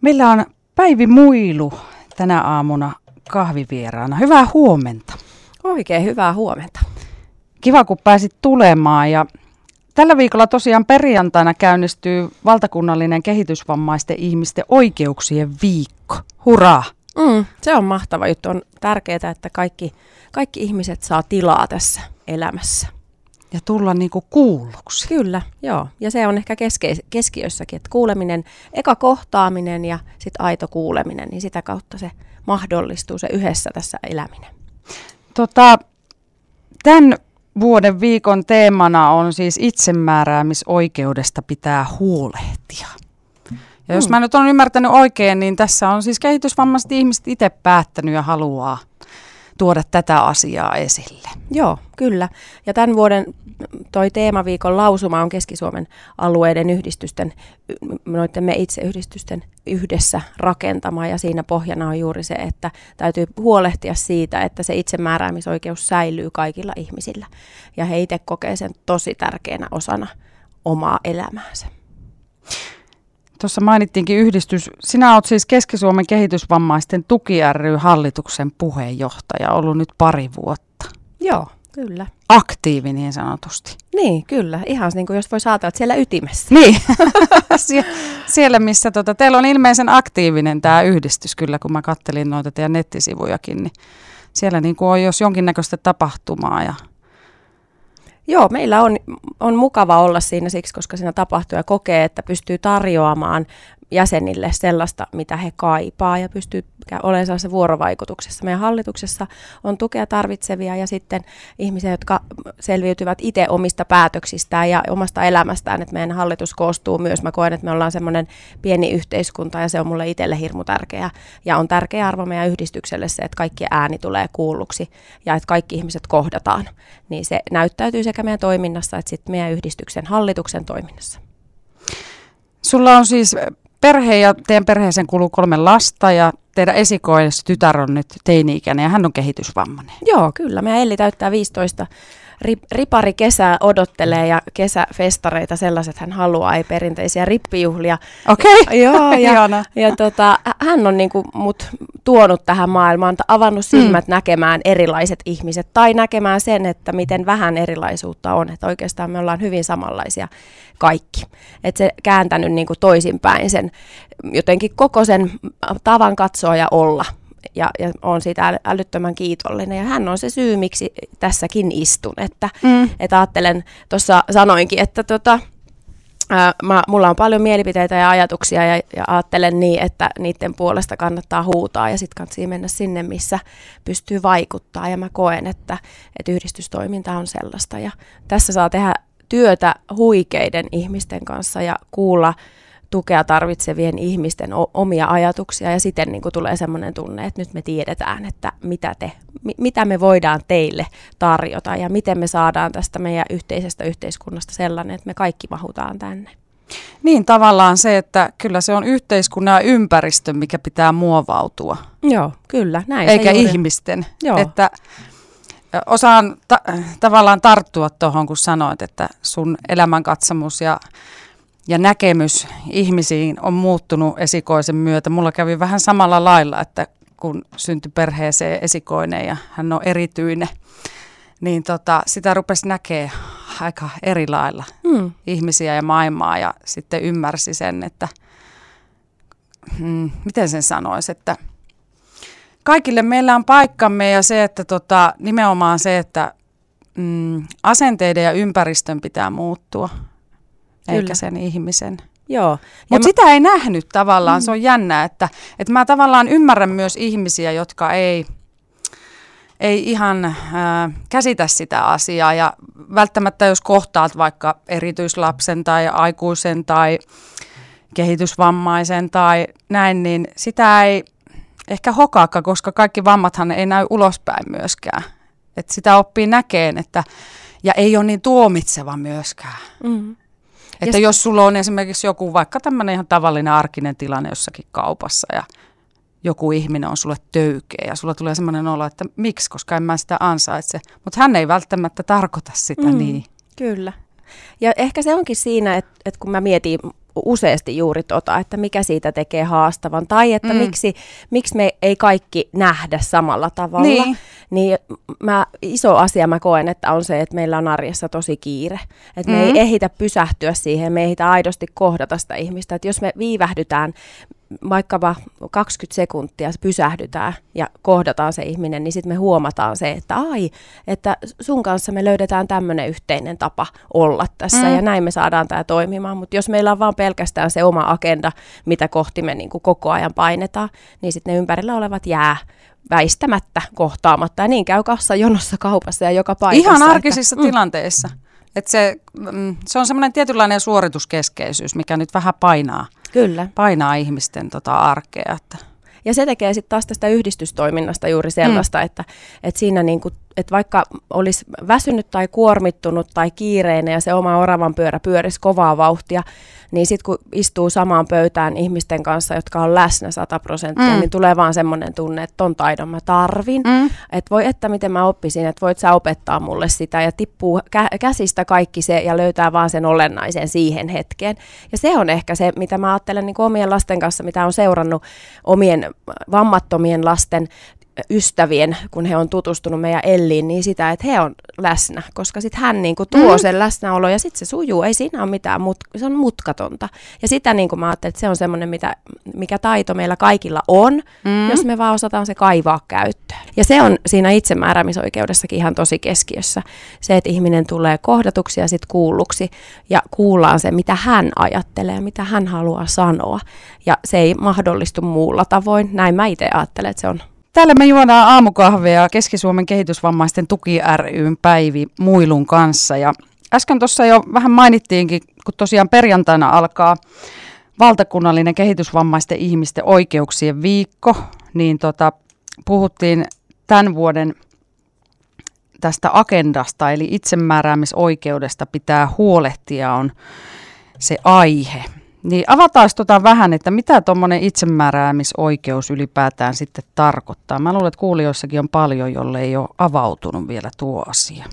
Meillä on Päivi Muilu tänä aamuna kahvivieraana. Hyvää huomenta. Oikein hyvää huomenta. Kiva, kun pääsit tulemaan. Ja tällä viikolla tosiaan perjantaina käynnistyy valtakunnallinen kehitysvammaisten ihmisten oikeuksien viikko. Hurraa! Mm, se on mahtava juttu. On tärkeää, että kaikki, kaikki ihmiset saa tilaa tässä elämässä. Ja tulla niinku kuulluksi. Kyllä, joo. Ja se on ehkä keske- keskiössäkin, että kuuleminen, eka kohtaaminen ja sitten aito kuuleminen, niin sitä kautta se mahdollistuu se yhdessä tässä eläminen. Tota, tämän vuoden viikon teemana on siis itsemääräämisoikeudesta pitää huolehtia. Ja jos Hmm. mä nyt olen ymmärtänyt oikein, niin tässä on siis kehitysvammaiset ihmiset itse päättänyt ja haluaa tuoda tätä asiaa esille. Joo, kyllä. Ja tämän vuoden toi teemaviikon lausuma on Keski-Suomen alueiden yhdistysten, noiden me itse yhdistysten yhdessä rakentama. Ja siinä pohjana on juuri se, että täytyy huolehtia siitä, että se itsemääräämisoikeus säilyy kaikilla ihmisillä. Ja he itse kokee sen tosi tärkeänä osana omaa elämäänsä. Tuossa mainittiinkin yhdistys. Sinä olet siis Keski-Suomen kehitysvammaisten tuki ry hallituksen puheenjohtaja, ollut nyt pari vuotta. Joo, kyllä. Aktiivi niin sanotusti. Niin, kyllä. Ihan niin kuin jos voi saada siellä ytimessä. Niin, Sie- siellä missä tota, teillä on ilmeisen aktiivinen tämä yhdistys kyllä, kun mä kattelin noita teidän nettisivujakin, niin siellä niin kuin on jos jonkinnäköistä tapahtumaa ja Joo, meillä on, on mukava olla siinä siksi, koska siinä tapahtuu ja kokee, että pystyy tarjoamaan jäsenille sellaista, mitä he kaipaa ja pystyy olemaan sellaisessa vuorovaikutuksessa. Meidän hallituksessa on tukea tarvitsevia ja sitten ihmisiä, jotka selviytyvät itse omista päätöksistään ja omasta elämästään. Että meidän hallitus koostuu myös, mä koen, että me ollaan semmoinen pieni yhteiskunta ja se on mulle itselle hirmu tärkeä. Ja on tärkeä arvo meidän yhdistykselle se, että kaikkien ääni tulee kuulluksi ja että kaikki ihmiset kohdataan. Niin se näyttäytyy sekä meidän toiminnassa että sitten meidän yhdistyksen hallituksen toiminnassa. Sulla on siis perhe ja teidän perheeseen kuuluu kolme lasta ja teidän esikois tytär on nyt teini-ikäinen ja hän on kehitysvammainen. Joo, kyllä. Meidän Elli täyttää 15. Rip, ripari kesää odottelee ja kesäfestareita sellaiset hän haluaa, ei perinteisiä rippijuhlia. Okei, okay. Joo, ja, Ihana. ja tota, hän on niinku mut tuonut tähän maailmaan, avannut silmät mm. näkemään erilaiset ihmiset tai näkemään sen, että miten vähän erilaisuutta on. Että oikeastaan me ollaan hyvin samanlaisia kaikki. Että se kääntänyt niinku toisinpäin sen jotenkin koko sen tavan katsoa ja olla ja, ja on siitä äly- älyttömän kiitollinen. Ja hän on se syy, miksi tässäkin istun. Että, Mm. että ajattelen, tuossa sanoinkin, että tota, ää, mä, mulla on paljon mielipiteitä ja ajatuksia ja, ja ajattelen niin, että niiden puolesta kannattaa huutaa ja sitten kannattaa mennä sinne, missä pystyy vaikuttaa. Ja mä koen, että, että yhdistystoiminta on sellaista. Ja tässä saa tehdä työtä huikeiden ihmisten kanssa ja kuulla tukea tarvitsevien ihmisten omia ajatuksia ja siten niin kuin tulee sellainen tunne, että nyt me tiedetään, että mitä, te, mi- mitä me voidaan teille tarjota ja miten me saadaan tästä meidän yhteisestä yhteiskunnasta sellainen, että me kaikki mahutaan tänne. Niin tavallaan se, että kyllä se on yhteiskunnan ja ympäristö, mikä pitää muovautua, Joo, kyllä. Näin eikä se juuri. ihmisten. Joo. Että osaan ta- tavallaan tarttua tuohon, kun sanoit, että sun elämänkatsomus ja, ja näkemys ihmisiin on muuttunut esikoisen myötä. Mulla kävi vähän samalla lailla, että kun syntyi perheeseen esikoinen ja hän on erityinen, niin tota, sitä rupesi näkee aika eri lailla Mm, ihmisiä ja maailmaa ja sitten ymmärsi sen, että hmm, miten sen sanoisi, että kaikille meillä on paikkamme ja se, että tota, nimenomaan se, että mm, asenteiden ja ympäristön pitää muuttua, eikä Kyllä. sen ihmisen. joo. Mutta mä- sitä ei nähnyt tavallaan, mm. se on jännä, että, että mä tavallaan ymmärrän myös ihmisiä, jotka ei, ei ihan äh, käsitä sitä asiaa ja välttämättä jos kohtaat vaikka erityislapsen tai aikuisen tai kehitysvammaisen tai näin, niin sitä ei ehkä hokaakka, koska kaikki vammathan ei näy ulospäin myöskään. Et sitä oppii näkeen, että, ja ei ole niin tuomitseva myöskään. Mm. Että Ja jos sulla on esimerkiksi joku vaikka tämmöinen ihan tavallinen arkinen tilanne jossakin kaupassa ja joku ihminen on sulle töykeä ja sulla tulee semmoinen olo, että miksi, koska en mä sitä ansaitse. Mutta hän ei välttämättä tarkoita sitä Mm. niin. Kyllä. Ja ehkä se onkin siinä, että, että kun mä mietin useasti juuri tota, että mikä siitä tekee haastavan, tai että Mm. miksi, miksi me ei kaikki nähdä samalla tavalla. Niin. Niin mä, iso asia mä koen, että on se, että meillä on arjessa tosi kiire. Että me Mm. ei ehitä pysähtyä siihen, me ei ehitä aidosti kohdata sitä ihmistä. Että jos me viivähdytään vaikkapa 20 sekuntia pysähdytään ja kohdataan se ihminen, niin sitten me huomataan se, että ai, että sun kanssa me löydetään tämmöinen yhteinen tapa olla tässä Mm. ja näin me saadaan tämä toimimaan. Mutta jos meillä on vaan pelkästään se oma agenda, mitä kohti me niin kuin koko ajan painetaan, niin sitten ne ympärillä olevat jää väistämättä kohtaamatta. Ja niin käy kassajonossa kaupassa ja joka paikassa. Ihan että- arkisissa Mm. tilanteissa. Et se, mm, se on semmoinen tietynlainen suorituskeskeisyys, mikä nyt vähän painaa, Kyllä. painaa ihmisten tota arkea. Että. Ja se tekee sitten taas tästä yhdistystoiminnasta juuri sellaista, mm. että, että siinä niinku, että vaikka olisi väsynyt tai kuormittunut tai kiireinen ja se oma oravan pyörä pyörisi kovaa vauhtia, niin sitten kun istuu samaan pöytään ihmisten kanssa, jotka on läsnä 100 prosenttia, Mm. niin tulee vaan semmoinen tunne, että ton taidon mä tarvin. Mm. Että voi että miten mä oppisin, että voit sä opettaa mulle sitä ja tippuu kä- käsistä kaikki se ja löytää vaan sen olennaisen siihen hetkeen. Ja se on ehkä se, mitä mä ajattelen niin omien lasten kanssa, mitä on seurannut omien vammattomien lasten ystävien, kun he on tutustunut meidän Elliin, niin sitä, että he on läsnä, koska sitten hän niin kuin tuo Mm. sen läsnäolo ja sitten se sujuu, ei siinä ole mitään, mut, se on mutkatonta. Ja sitä niin kuin mä ajattelen, että se on semmoinen, mitä, mikä taito meillä kaikilla on, Mm. jos me vaan osataan se kaivaa käyttöön. Ja se on siinä itsemääräämisoikeudessakin ihan tosi keskiössä. Se, että ihminen tulee kohdatuksi ja sitten kuulluksi ja kuullaan se, mitä hän ajattelee, mitä hän haluaa sanoa. Ja se ei mahdollistu muulla tavoin. Näin mä itse ajattelen, että se on Täällä me juodaan aamukahvia Keski-Suomen kehitysvammaisten tuki ryn Päivi Muilun kanssa. Ja äsken tuossa jo vähän mainittiinkin, kun tosiaan perjantaina alkaa valtakunnallinen kehitysvammaisten ihmisten oikeuksien viikko, niin tota, puhuttiin tämän vuoden tästä agendasta, eli itsemääräämisoikeudesta pitää huolehtia on se aihe. Niin avataan tota vähän, että mitä tuommoinen itsemääräämisoikeus ylipäätään sitten tarkoittaa. Mä luulen, että kuulijoissakin on paljon, jolle ei ole avautunut vielä tuo asia.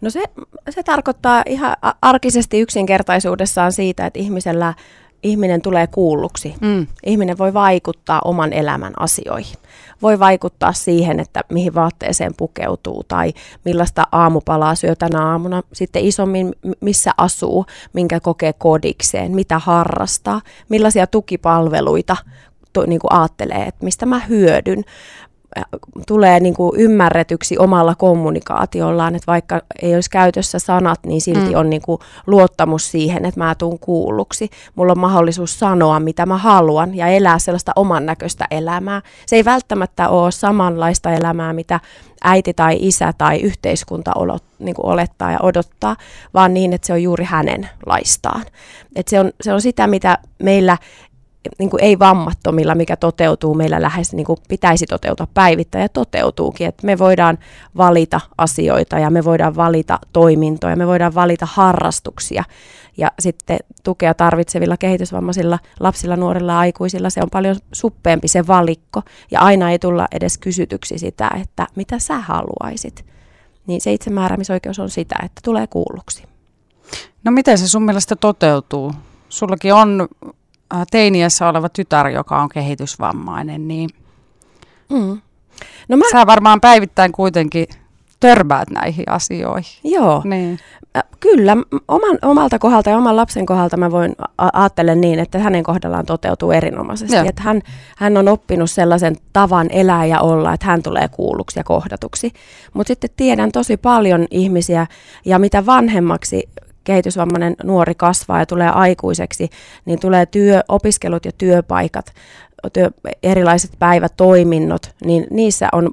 No se, se tarkoittaa ihan arkisesti yksinkertaisuudessaan siitä, että ihmisellä, ihminen tulee kuulluksi. Mm. Ihminen voi vaikuttaa oman elämän asioihin. Voi vaikuttaa siihen, että mihin vaatteeseen pukeutuu tai millaista aamupalaa syö tänä aamuna. Sitten isommin, missä asuu, minkä kokee kodikseen, mitä harrastaa, millaisia tukipalveluita to, niin kuin ajattelee, että mistä mä hyödyn tulee niin kuin ymmärretyksi omalla kommunikaatiollaan, että vaikka ei olisi käytössä sanat, niin silti Mm. on niin kuin luottamus siihen, että mä tuun kuulluksi. Mulla on mahdollisuus sanoa, mitä mä haluan ja elää sellaista oman näköistä elämää. Se ei välttämättä ole samanlaista elämää, mitä äiti tai isä tai yhteiskunta olot, niin kuin olettaa ja odottaa, vaan niin, että se on juuri hänen laistaan. Et se, on, se on sitä, mitä meillä niin kuin ei vammattomilla, mikä toteutuu meillä lähes niin kuin pitäisi toteutua päivittäin ja toteutuukin, että me voidaan valita asioita ja me voidaan valita toimintoja, me voidaan valita harrastuksia ja sitten tukea tarvitsevilla kehitysvammaisilla lapsilla, nuorilla aikuisilla se on paljon suppeempi se valikko ja aina ei tulla edes kysytyksi sitä, että mitä sä haluaisit. Niin se itsemääräämisoikeus on sitä, että tulee kuulluksi. No miten se sun mielestä toteutuu? Sullakin on teiniässä oleva tytär, joka on kehitysvammainen, niin Mm. No mä, sä varmaan päivittäin kuitenkin törmäät näihin asioihin. joo. Niin. Ä, Kyllä, oman, omalta kohdalta ja oman lapsen kohdalta mä voin a- ajattelen niin, että hänen kohdallaan toteutuu erinomaisesti. Joo. Että hän, hän on oppinut sellaisen tavan elää ja olla, että hän tulee kuulluksi ja kohdatuksi. Mutta sitten tiedän tosi paljon ihmisiä ja mitä vanhemmaksi kehitysvammainen nuori kasvaa ja tulee aikuiseksi, niin tulee työ, opiskelut ja työpaikat, työ, erilaiset päivätoiminnot, niin niissä on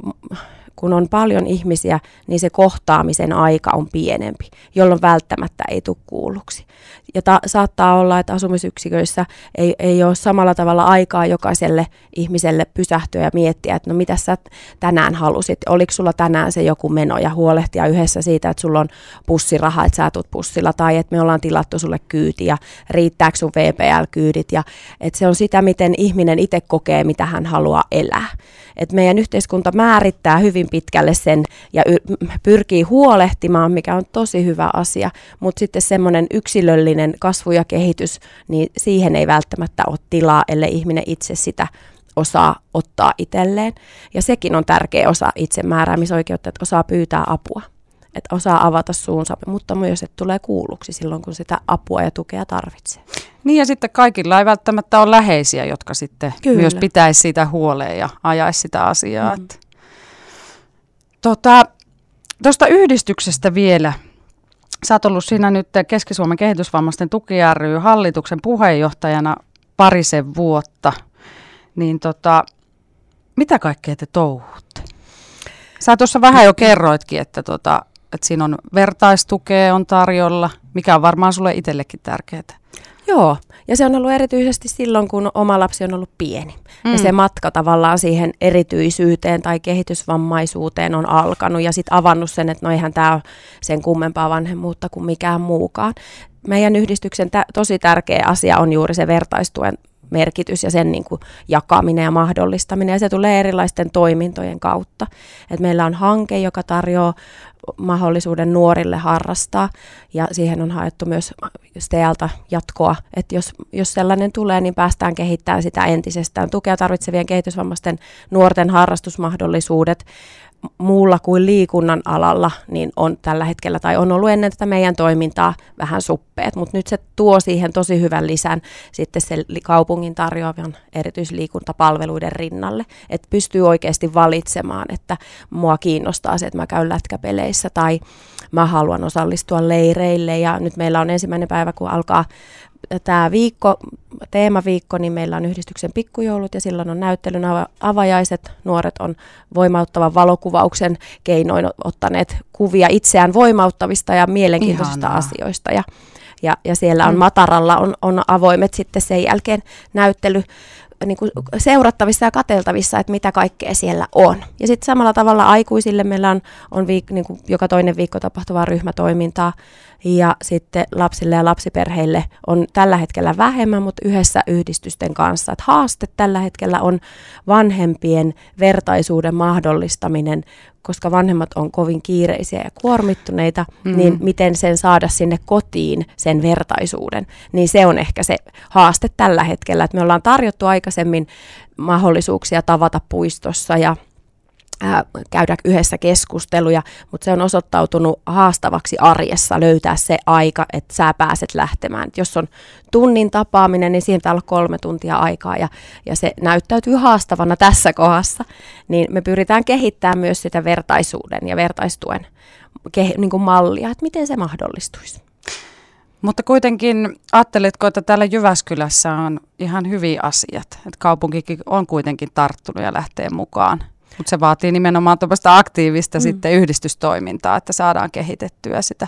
kun on paljon ihmisiä, niin se kohtaamisen aika on pienempi, jolloin välttämättä ei tule kuulluksi. Ja ta- saattaa olla, että asumisyksiköissä ei, ei ole samalla tavalla aikaa jokaiselle ihmiselle pysähtyä ja miettiä, että no mitä sä tänään halusit, oliko sulla tänään se joku meno ja huolehtia yhdessä siitä, että sulla on pussiraha, että sä tulet pussilla tai että me ollaan tilattu sulle kyyti ja riittääkö sun VPL-kyydit ja että se on sitä, miten ihminen itse kokee, mitä hän haluaa elää. Et meidän yhteiskunta määrittää hyvin hyvin pitkälle sen ja y- pyrkii huolehtimaan, mikä on tosi hyvä asia, mutta sitten semmoinen yksilöllinen kasvu ja kehitys, niin siihen ei välttämättä ole tilaa, ellei ihminen itse sitä osaa ottaa itselleen. Ja sekin on tärkeä osa itsemääräämisoikeutta, että osaa pyytää apua että osaa avata suunsa, mutta myös, että tulee kuulluksi silloin, kun sitä apua ja tukea tarvitsee. Niin ja sitten kaikilla ei välttämättä ole läheisiä, jotka sitten Kyllä. myös pitäisi siitä huoleen ja ajaisi sitä asiaa. Mm-hmm. Tuosta tota, yhdistyksestä vielä. Sä oot ollut siinä nyt Keski-Suomen kehitysvammaisten tuki ry hallituksen puheenjohtajana parisen vuotta. Niin tota, mitä kaikkea te touhutte? Sä tuossa vähän jo kerroitkin, että tota, että siinä on vertaistukea on tarjolla, mikä on varmaan sulle itsellekin tärkeää. Joo, ja se on ollut erityisesti silloin, kun oma lapsi on ollut pieni. Mm. Ja se matka tavallaan siihen erityisyyteen tai kehitysvammaisuuteen on alkanut ja sitten avannut sen, että no eihän tämä ole sen kummempaa vanhemmuutta kuin mikään muukaan. Meidän yhdistyksen tä- tosi tärkeä asia on juuri se vertaistuen merkitys ja sen niin kuin jakaminen ja mahdollistaminen. Ja se tulee erilaisten toimintojen kautta. Et meillä on hanke, joka tarjoaa mahdollisuuden nuorille harrastaa ja siihen on haettu myös STEALta jatkoa, että jos, jos sellainen tulee, niin päästään kehittämään sitä entisestään. Tukea tarvitsevien kehitysvammaisten nuorten harrastusmahdollisuudet muulla kuin liikunnan alalla niin on tällä hetkellä, tai on ollut ennen tätä meidän toimintaa vähän suppeet, mutta nyt se tuo siihen tosi hyvän lisän sitten se kaupungin tarjoavan erityisliikuntapalveluiden rinnalle, että pystyy oikeasti valitsemaan, että mua kiinnostaa se, että mä käyn lätkäpeleissä tai mä haluan osallistua leireille. Ja nyt meillä on ensimmäinen päivä, kun alkaa tämä viikko, teemaviikko, niin meillä on yhdistyksen pikkujoulut ja silloin on näyttelyn avajaiset. Nuoret on voimauttavan valokuvauksen keinoin ottaneet kuvia itseään voimauttavista ja mielenkiintoisista Ihanaa. asioista. Ja, ja, ja siellä on mm. Mataralla on, on avoimet sitten sen jälkeen näyttely niin kuin seurattavissa ja kateltavissa, että mitä kaikkea siellä on. Ja sitten samalla tavalla aikuisille meillä on, on viik, niin kuin joka toinen viikko tapahtuvaa ryhmätoimintaa ja sitten lapsille ja lapsiperheille on tällä hetkellä vähemmän, mutta yhdessä yhdistysten kanssa. Et haaste tällä hetkellä on vanhempien vertaisuuden mahdollistaminen, koska vanhemmat on kovin kiireisiä ja kuormittuneita, mm-hmm. niin miten sen saada sinne kotiin, sen vertaisuuden. Niin se on ehkä se haaste tällä hetkellä, että me ollaan tarjottu aikaisemmin mahdollisuuksia tavata puistossa ja käydä yhdessä keskusteluja, mutta se on osoittautunut haastavaksi arjessa löytää se aika, että sä pääset lähtemään. Et jos on tunnin tapaaminen, niin siihen pitää olla kolme tuntia aikaa ja, ja se näyttäytyy haastavana tässä kohdassa, niin me pyritään kehittämään myös sitä vertaisuuden ja vertaistuen ke, niin kuin mallia, että miten se mahdollistuisi. Mutta kuitenkin ajatteletko, että täällä Jyväskylässä on ihan hyviä asiat, että kaupunkikin on kuitenkin tarttunut ja lähtee mukaan mutta se vaatii nimenomaan tuommoista aktiivista mm. sitten yhdistystoimintaa, että saadaan kehitettyä sitä.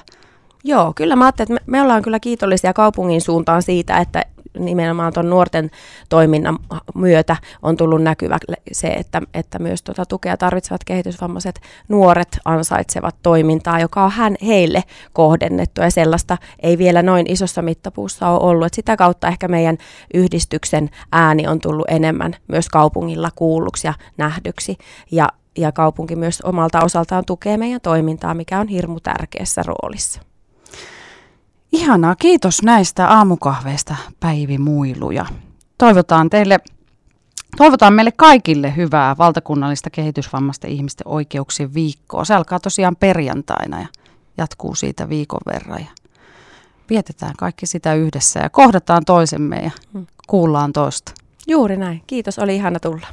Joo, kyllä mä ajattelen, että me, me ollaan kyllä kiitollisia kaupungin suuntaan siitä, että nimenomaan tuon nuorten toiminnan myötä on tullut näkyvä se, että, että myös tuota tukea tarvitsevat kehitysvammaiset nuoret ansaitsevat toimintaa, joka on hän, heille kohdennettu ja sellaista ei vielä noin isossa mittapuussa ole ollut. Et sitä kautta ehkä meidän yhdistyksen ääni on tullut enemmän myös kaupungilla kuulluksi ja nähdyksi ja ja kaupunki myös omalta osaltaan tukee meidän toimintaa, mikä on hirmu tärkeässä roolissa. Ihanaa, kiitos näistä aamukahveista Päivi Muiluja. Toivotaan teille Toivotaan meille kaikille hyvää valtakunnallista kehitysvammaisten ihmisten oikeuksien viikkoa. Se alkaa tosiaan perjantaina ja jatkuu siitä viikon verran. Ja vietetään kaikki sitä yhdessä ja kohdataan toisemme ja kuullaan toista. Juuri näin. Kiitos, oli ihana tulla.